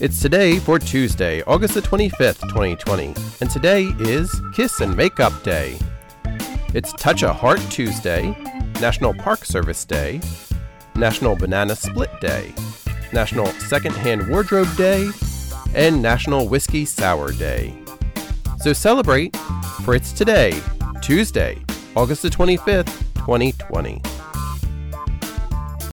It's today for Tuesday, August the 25th, 2020, and today is Kiss and Makeup Day. It's Touch a Heart Tuesday, National Park Service Day, National Banana Split Day, National Secondhand Wardrobe Day, and National Whiskey Sour Day. So celebrate, for it's today, Tuesday, August the 25th, 2020.